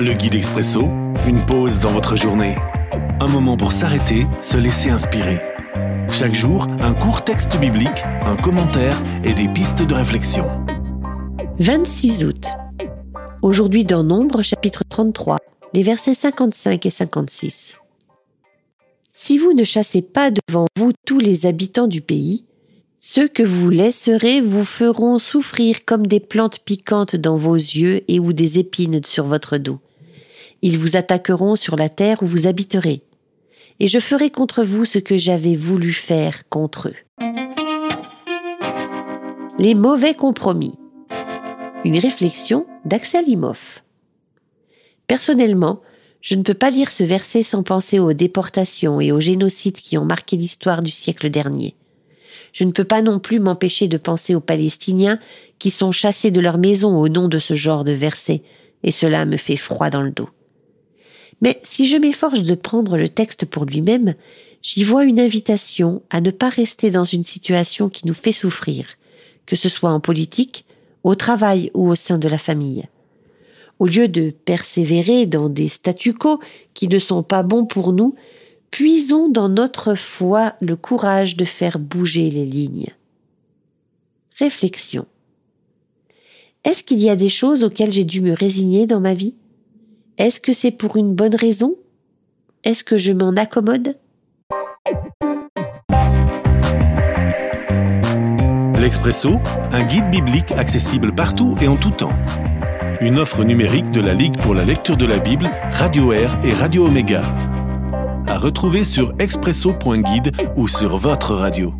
Le guide expresso, une pause dans votre journée. Un moment pour s'arrêter, se laisser inspirer. Chaque jour, un court texte biblique, un commentaire et des pistes de réflexion. 26 août. Aujourd'hui dans Nombre, chapitre 33, les versets 55 et 56. Si vous ne chassez pas devant vous tous les habitants du pays, ceux que vous laisserez vous feront souffrir comme des plantes piquantes dans vos yeux et ou des épines sur votre dos. Ils vous attaqueront sur la terre où vous habiterez. Et je ferai contre vous ce que j'avais voulu faire contre eux. Les mauvais compromis. Une réflexion d'Axel. Personnellement, je ne peux pas lire ce verset sans penser aux déportations et aux génocides qui ont marqué l'histoire du siècle dernier. Je ne peux pas non plus m'empêcher de penser aux Palestiniens qui sont chassés de leur maison au nom de ce genre de verset, et cela me fait froid dans le dos. Mais si je m'efforce de prendre le texte pour lui-même, j'y vois une invitation à ne pas rester dans une situation qui nous fait souffrir, que ce soit en politique, au travail ou au sein de la famille. Au lieu de persévérer dans des statu quo qui ne sont pas bons pour nous, puisons dans notre foi le courage de faire bouger les lignes. Réflexion. Est-ce qu'il y a des choses auxquelles j'ai dû me résigner dans ma vie? Est-ce que c'est pour une bonne raison? Est-ce que je m'en accommode? L'Expresso, un guide biblique accessible partout et en tout temps. Une offre numérique de la Ligue pour la lecture de la Bible, Radio Air et Radio Omega. À retrouver sur expresso.guide ou sur votre radio.